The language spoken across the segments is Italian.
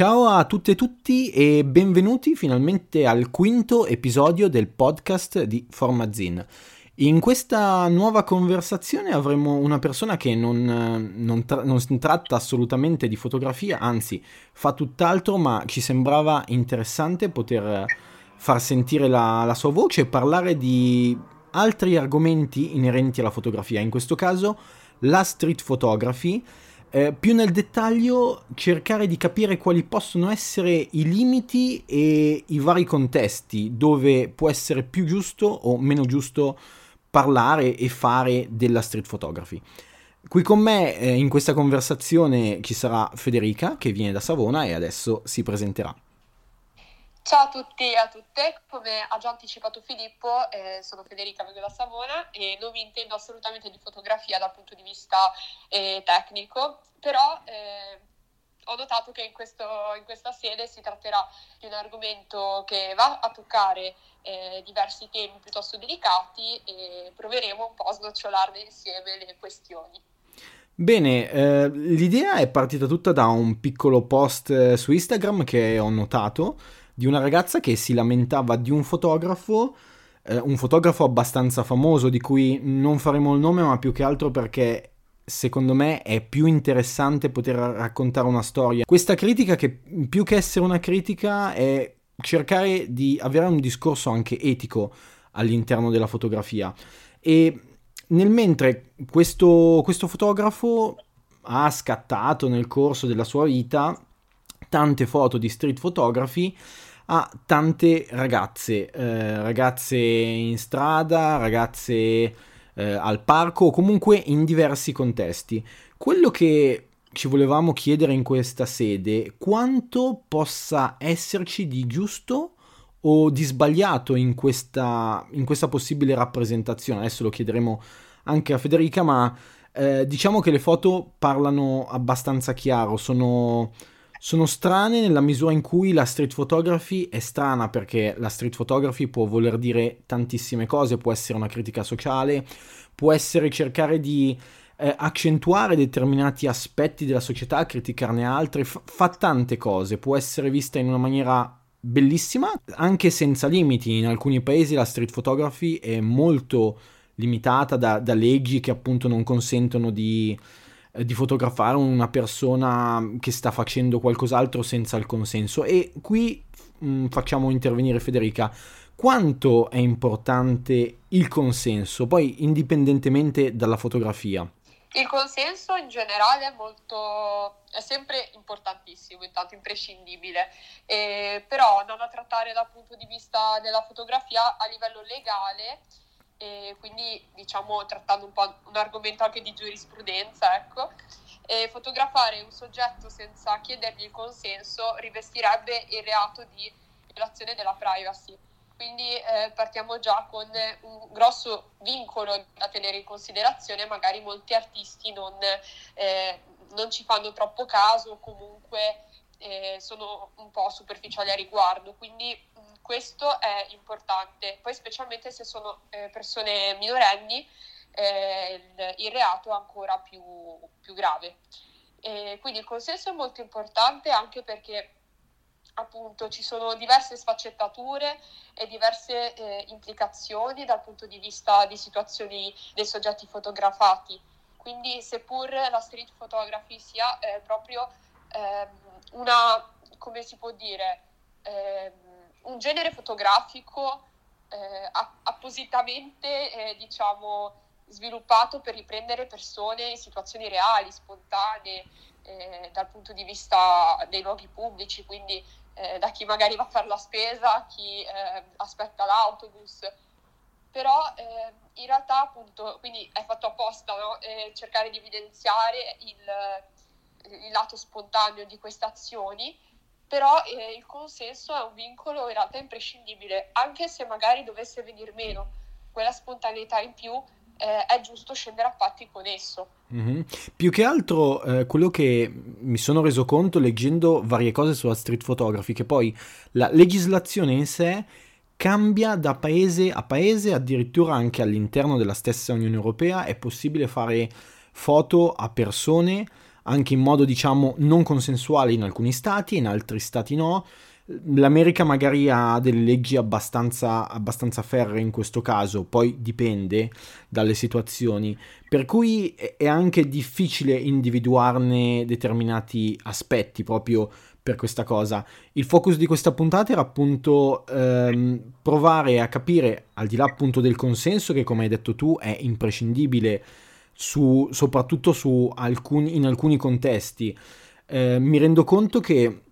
Ciao a tutte e tutti e benvenuti finalmente al quinto episodio del podcast di Formazin. In questa nuova conversazione avremo una persona che non, non, tra- non tratta assolutamente di fotografia, anzi fa tutt'altro, ma ci sembrava interessante poter far sentire la, la sua voce e parlare di altri argomenti inerenti alla fotografia, in questo caso la street photography eh, più nel dettaglio cercare di capire quali possono essere i limiti e i vari contesti dove può essere più giusto o meno giusto parlare e fare della street photography. Qui con me eh, in questa conversazione ci sarà Federica che viene da Savona e adesso si presenterà. Ciao a tutti e a tutte, come ha già anticipato Filippo, eh, sono Federica, vengo da Savona e non mi intendo assolutamente di fotografia dal punto di vista eh, tecnico, però eh, ho notato che in, questo, in, questa sede si tratterà di un argomento che va a toccare eh, diversi temi piuttosto delicati e proveremo un po' a snocciolarne insieme le questioni. Bene, eh, l'idea è partita tutta da un piccolo post eh, su Instagram che ho notato di una ragazza che si lamentava di un fotografo, eh, un fotografo abbastanza famoso di cui non faremo il nome, ma più che altro perché secondo me è più interessante poter raccontare una storia. Questa critica che più che essere una critica è cercare di avere un discorso anche etico all'interno della fotografia e nel mentre questo, questo fotografo ha scattato nel corso della sua vita tante foto di street photography a tante ragazze, eh, ragazze in strada, ragazze eh, al parco o comunque in diversi contesti. Quello che ci volevamo chiedere in questa sede quanto possa esserci di giusto o di sbagliato in questa, in questa possibile rappresentazione. Adesso lo chiederemo anche a Federica, ma eh, diciamo che le foto parlano abbastanza chiaro, sono sono strane nella misura in cui la street photography è strana perché la street photography può voler dire tantissime cose, può essere una critica sociale, può essere cercare di eh, accentuare determinati aspetti della società, criticarne altri, fa, fa tante cose, può essere vista in una maniera bellissima, anche senza limiti. In alcuni paesi la street photography è molto limitata da, da leggi che appunto non consentono di di fotografare una persona che sta facendo qualcos'altro senza il consenso. E qui mh, mm, facciamo intervenire Federica. Quanto è importante il consenso, poi indipendentemente dalla fotografia? Il consenso in generale è molto, è sempre importantissimo, intanto imprescindibile, eh, però non a trattare dal punto di vista della fotografia a livello legale e quindi diciamo trattando un po' un argomento anche di giurisprudenza, ecco, fotografare un soggetto senza chiedergli il consenso rivestirebbe il reato di violazione della privacy. Quindi eh, partiamo già con un grosso vincolo da tenere in considerazione, magari molti artisti non, eh, non ci fanno troppo caso, comunque eh, sono un po' superficiali a riguardo. Quindi questo è importante, poi specialmente se sono eh, persone minorenni eh, il, reato è ancora più, più grave. E quindi il consenso è molto importante anche perché appunto ci sono diverse sfaccettature e diverse eh, implicazioni dal punto di vista di situazioni dei soggetti fotografati. Quindi seppur la street photography sia eh, proprio ehm, una, come si può dire, ehm, un genere fotografico eh, appositamente eh, diciamo sviluppato per riprendere persone in situazioni reali, spontanee eh, dal punto di vista dei luoghi pubblici, quindi eh, da chi magari va a fare la spesa, chi eh, aspetta l'autobus. Però eh, in realtà appunto, quindi è fatto apposta no? cercare di evidenziare il, il lato spontaneo di queste azioni però eh, il consenso è un vincolo in realtà imprescindibile, anche se magari dovesse venire meno quella spontaneità in più, eh, è giusto scendere a patti con esso. Mm-hmm. Più che altro eh, quello che mi sono reso conto leggendo varie cose sulla street photography, che poi la legislazione in sé cambia da paese a paese, addirittura anche all'interno della stessa Unione Europea è possibile fare foto a persone anche in modo diciamo non consensuale in alcuni stati, in altri stati no. L'America magari ha delle leggi abbastanza, abbastanza ferre in questo caso, poi dipende dalle situazioni, per cui è anche difficile individuarne determinati aspetti proprio per questa cosa. Il focus di questa puntata era appunto ehm, provare a capire, al di là appunto del consenso, che come hai detto tu è imprescindibile, su, soprattutto su alcuni, in alcuni contesti. Eh, mi rendo conto che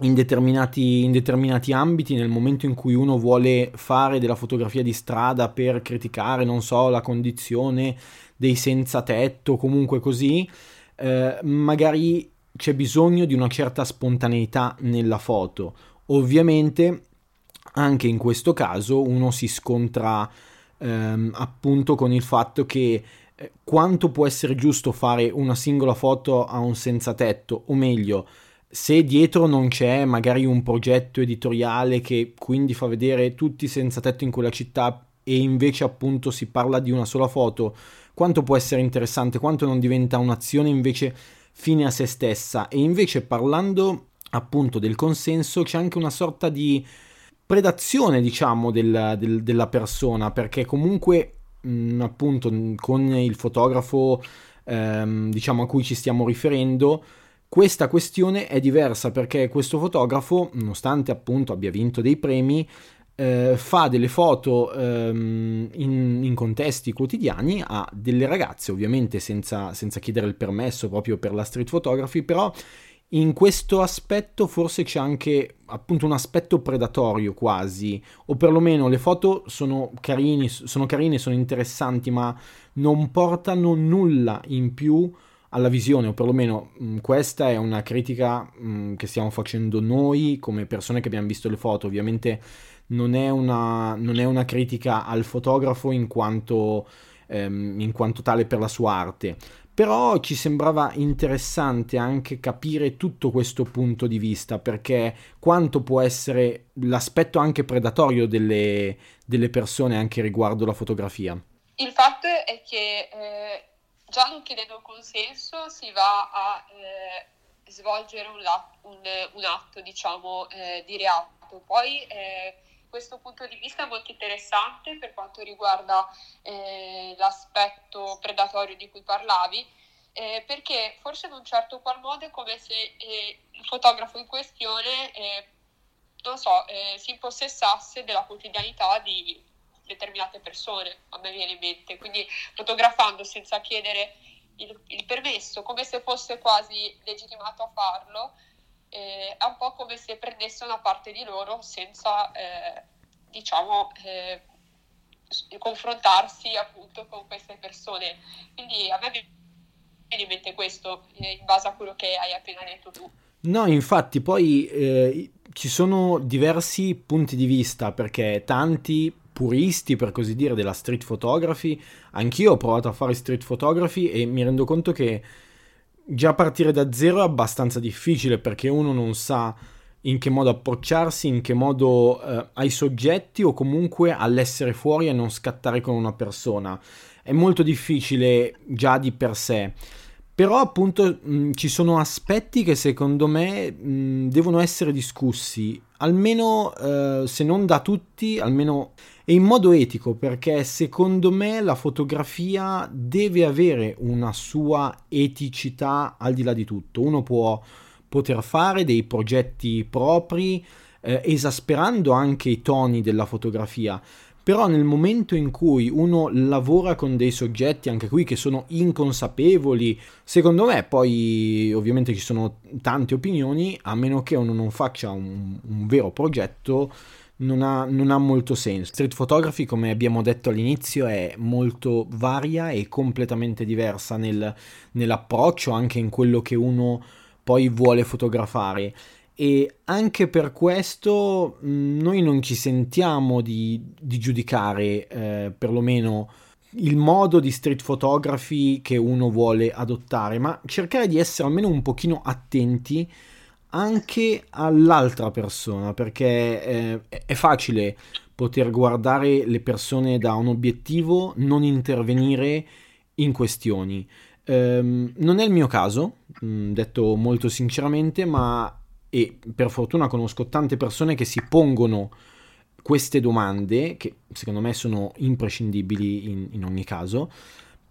in determinati, in determinati ambiti, nel momento in cui uno vuole fare della fotografia di strada per criticare, non so, la condizione dei senza tetto, comunque così, eh, magari c'è bisogno di una certa spontaneità nella foto. Ovviamente anche in questo caso uno si scontra ehm, appunto con il fatto che quanto può essere giusto fare una singola foto a un senza tetto, o meglio, se dietro non c'è magari un progetto editoriale che quindi fa vedere tutti senza tetto in quella città e invece appunto si parla di una sola foto, quanto può essere interessante, quanto non diventa un'azione invece fine a se stessa? E invece parlando appunto del consenso c'è anche una sorta di predazione diciamo del, del, della persona perché comunque mh, appunto con il fotografo ehm, diciamo a cui ci stiamo riferendo questa questione è diversa perché questo fotografo nonostante appunto abbia vinto dei premi eh, fa delle foto ehm, in, in, contesti quotidiani a delle ragazze, ovviamente senza, senza chiedere il permesso proprio per la street photography, però in questo aspetto forse c'è anche appunto un aspetto predatorio quasi, o perlomeno le foto sono, carini, sono carine, sono interessanti, ma non portano nulla in più alla visione, o perlomeno mh, questa è una critica mh, che stiamo facendo noi come persone che abbiamo visto le foto, ovviamente non è una, non è una critica al fotografo in quanto, ehm, in quanto tale per la sua arte. Però ci sembrava interessante anche capire tutto questo punto di vista, perché quanto può essere l'aspetto anche predatorio delle, delle persone anche riguardo la fotografia. Il fatto è che eh, già non chiedendo consenso si va a eh, svolgere un, un, un, atto, diciamo, eh, di reato. Poi eh, questo punto di vista molto interessante per quanto riguarda eh, l'aspetto predatorio di cui parlavi, eh, perché forse in un certo qual modo è come se eh, il fotografo in questione, eh, non so, eh, si impossessasse della quotidianità di determinate persone, a me viene in mente, quindi fotografando senza chiedere il, il permesso, come se fosse quasi legittimato a farlo, eh, è un po' come se prendesse una parte di loro senza, eh, diciamo, eh, confrontarsi appunto con queste persone. Quindi a me viene in mente questo, eh, in base a quello che hai appena detto tu. No, infatti poi eh, ci sono diversi punti di vista perché tanti puristi, per così dire, della street photography, anch'io ho provato a fare street photography e mi rendo conto che già partire da zero è abbastanza difficile perché uno non sa in che modo approcciarsi, in che modo eh, ai soggetti o comunque all'essere fuori e non scattare con una persona. È molto difficile già di per sé. Però appunto mh, ci sono aspetti che secondo me mh, devono essere discussi, almeno eh, se non da tutti, almeno e in modo etico, perché secondo me la fotografia deve avere una sua eticità al di là di tutto. Uno può poter fare dei progetti propri, eh, esasperando anche i toni della fotografia, però nel momento in cui uno lavora con dei soggetti anche qui che sono inconsapevoli, secondo me poi ovviamente ci sono tante opinioni, a meno che uno non faccia un, un vero progetto, non ha, non ha, molto senso. Street photography, come abbiamo detto all'inizio, è molto varia e completamente diversa nel, nell'approccio, anche in quello che uno poi vuole fotografare. E anche per questo mh, noi non ci sentiamo di, di giudicare eh, perlomeno il modo di street photography che uno vuole adottare, ma cercare di essere almeno un pochino attenti anche all'altra persona, perché eh, è facile poter guardare le persone da un obiettivo, non intervenire in questioni. Ehm, non è il mio caso, mh, detto molto sinceramente, ma e per fortuna conosco tante persone che si pongono queste domande, che secondo me sono imprescindibili in, in ogni caso,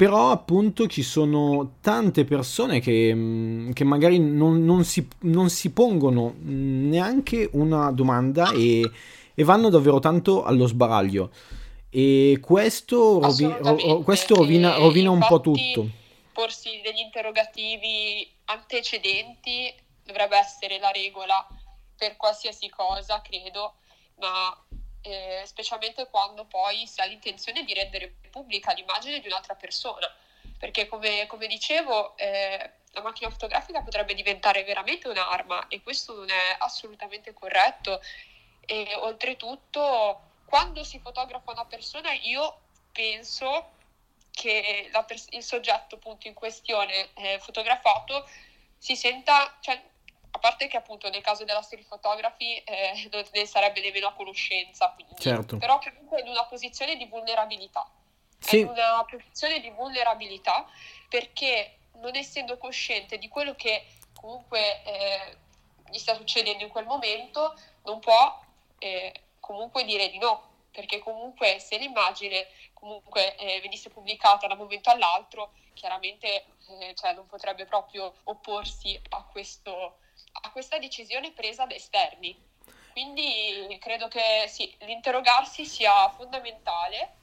però appunto ci sono tante persone che, che magari non, non, si, non, si, pongono neanche una domanda e, e, vanno davvero tanto allo sbaraglio. E questo, rovi, ro, questo rovina, rovina un po' tutto. Porsi degli interrogativi antecedenti dovrebbe essere la regola per qualsiasi cosa, credo, ma eh, specialmente quando poi si ha l'intenzione di rendere pubblica l'immagine di un'altra persona, perché come, come dicevo eh, la macchina fotografica potrebbe diventare veramente un'arma e questo non è assolutamente corretto. E oltretutto quando si fotografa una persona io penso che pers- il soggetto appunto in questione eh, fotografato si senta, cioè, parte che appunto nel caso della street photography eh, non ne sarebbe nemmeno a conoscenza, quindi, certo. però comunque in una posizione di vulnerabilità. Sì. È in una posizione di vulnerabilità perché non essendo cosciente di quello che comunque eh, gli sta succedendo in quel momento, non può eh, comunque dire di no, perché comunque se l'immagine comunque eh, venisse pubblicata da un momento all'altro, chiaramente eh, cioè, non potrebbe proprio opporsi a questo a questa decisione presa da esterni. Quindi credo che sì, l'interrogarsi sia fondamentale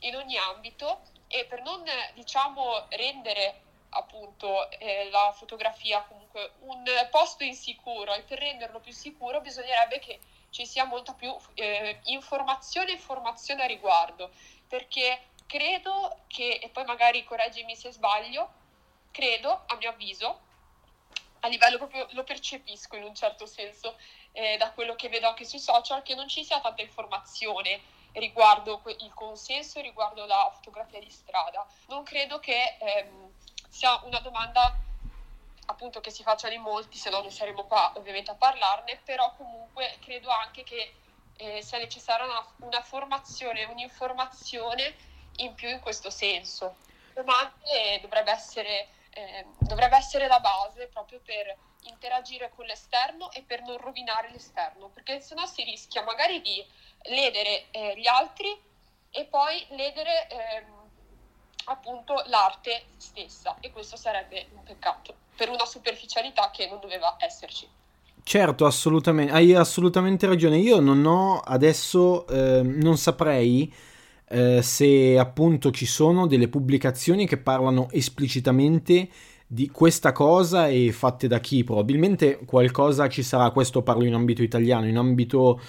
in ogni ambito e per non diciamo rendere appunto eh, la fotografia comunque un posto insicuro e per renderlo più sicuro bisognerebbe che ci sia molta più eh, informazione e informazione a riguardo perché credo che e poi magari correggimi se sbaglio credo a mio avviso a livello proprio lo percepisco in un certo senso eh, da quello che vedo anche sui social che non ci sia tanta informazione riguardo il consenso riguardo la fotografia di strada. Non credo che ehm, sia una domanda appunto che si facciano in molti, se no non saremo qua ovviamente a parlarne, però comunque credo anche che eh, sia necessaria una, una formazione, un'informazione in più in questo senso. Domande dovrebbe essere eh, dovrebbe essere la base proprio per interagire con l'esterno e per non rovinare l'esterno, perché sennò si rischia magari di ledere eh, gli altri e poi ledere eh, appunto l'arte stessa e questo sarebbe un peccato per una superficialità che non doveva esserci. Certo, assolutamente, hai assolutamente ragione. Io non ho adesso, eh, non saprei eh, se appunto ci sono delle pubblicazioni che parlano esplicitamente di questa cosa e fatte da chi. Probabilmente qualcosa ci sarà, questo parlo in ambito italiano, in ambito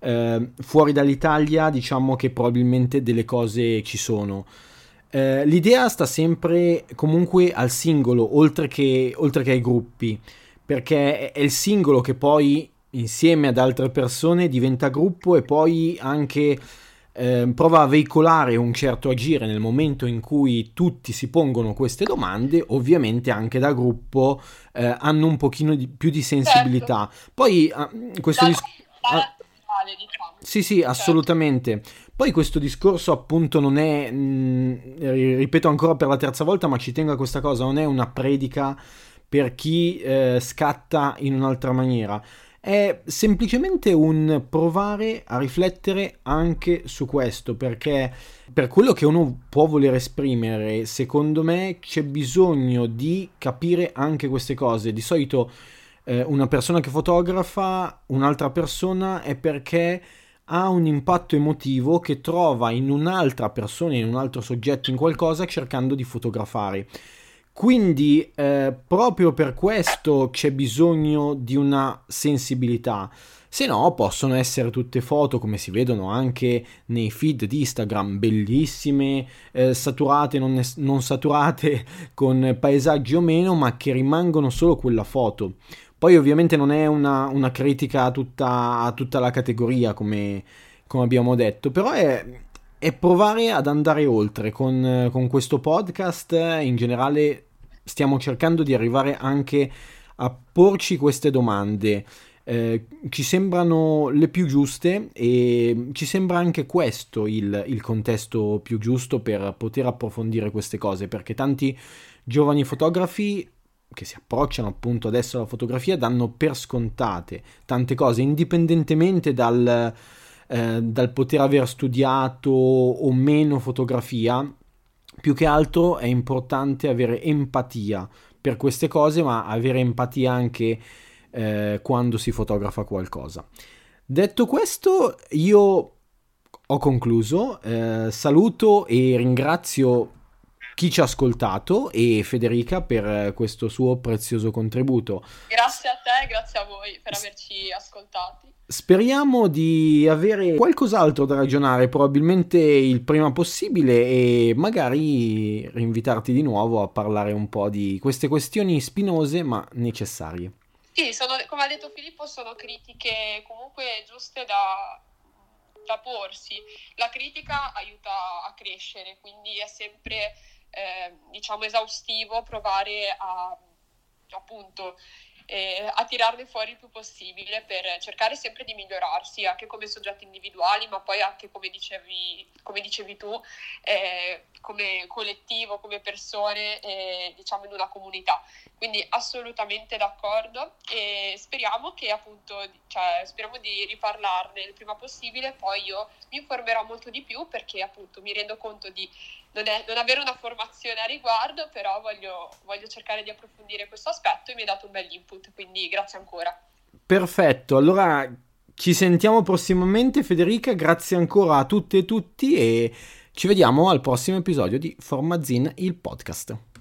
eh, fuori dall'Italia diciamo che probabilmente delle cose ci sono. Eh, l'idea sta sempre comunque al singolo, oltre che, oltre che ai gruppi, perché è il singolo che poi insieme ad altre persone diventa gruppo e poi anche eh, prova a veicolare un certo agire nel momento in cui tutti si pongono queste domande, ovviamente anche da gruppo eh, hanno un pochino di, più di sensibilità. Certo. Poi eh, questo discorso... Diciamo. Sì, sì, certo. assolutamente. Poi questo discorso appunto non è, mh, mm, ripeto ancora per la terza volta, ma ci tengo a questa cosa, non è una predica per chi eh, scatta in un'altra maniera è semplicemente un provare a riflettere anche su questo, perché per quello che uno può voler esprimere, secondo me c'è bisogno di capire anche queste cose. Di solito eh, una persona che fotografa un'altra persona è perché ha un impatto emotivo che trova in un'altra persona, in un altro soggetto, in qualcosa cercando di fotografare. Quindi eh, proprio per questo c'è bisogno di una sensibilità. Se no, possono essere tutte foto come si vedono anche nei feed di Instagram, bellissime, eh, saturate, non, non, saturate, con paesaggi o meno, ma che rimangono solo quella foto. Poi ovviamente non è una, una critica a tutta, a tutta, la categoria, come, come abbiamo detto, però è, è provare ad andare oltre con, con questo podcast, in generale stiamo cercando di arrivare anche a porci queste domande. Eh, ci sembrano le più giuste e ci sembra anche questo il, il, contesto più giusto per poter approfondire queste cose perché tanti giovani fotografi che si approcciano appunto adesso alla fotografia danno per scontate tante cose, indipendentemente dal, eh, dal poter aver studiato o meno fotografia, più che altro è importante avere empatia per queste cose, ma avere empatia anche eh, quando si fotografa qualcosa. Detto questo, io ho concluso, eh, saluto e ringrazio chi ci ha ascoltato e Federica per questo suo prezioso contributo. Grazie a te, grazie a voi per averci ascoltati. Speriamo di avere qualcos'altro da ragionare, probabilmente il prima possibile, e magari rinvitarti di nuovo a parlare un po' di queste questioni spinose ma necessarie. Sì, sono, come ha detto Filippo, sono critiche comunque giuste da, da porsi. La critica aiuta a crescere, quindi è sempre eh, diciamo esaustivo provare a appunto eh, a tirarne fuori il più possibile per cercare sempre di migliorarsi anche come soggetti individuali ma poi anche come dicevi, come dicevi tu eh, come collettivo, come persone eh, diciamo in una comunità. Quindi assolutamente d'accordo e speriamo che appunto cioè, speriamo di riparlarne il prima possibile poi io mi informerò molto di più perché appunto mi rendo conto di non, è, non avere una formazione a riguardo, però voglio, voglio cercare di approfondire questo aspetto e mi hai dato un bel input, quindi grazie ancora. Perfetto, allora ci sentiamo prossimamente Federica, grazie ancora a tutte e tutti e ci vediamo al prossimo episodio di Formazin il podcast.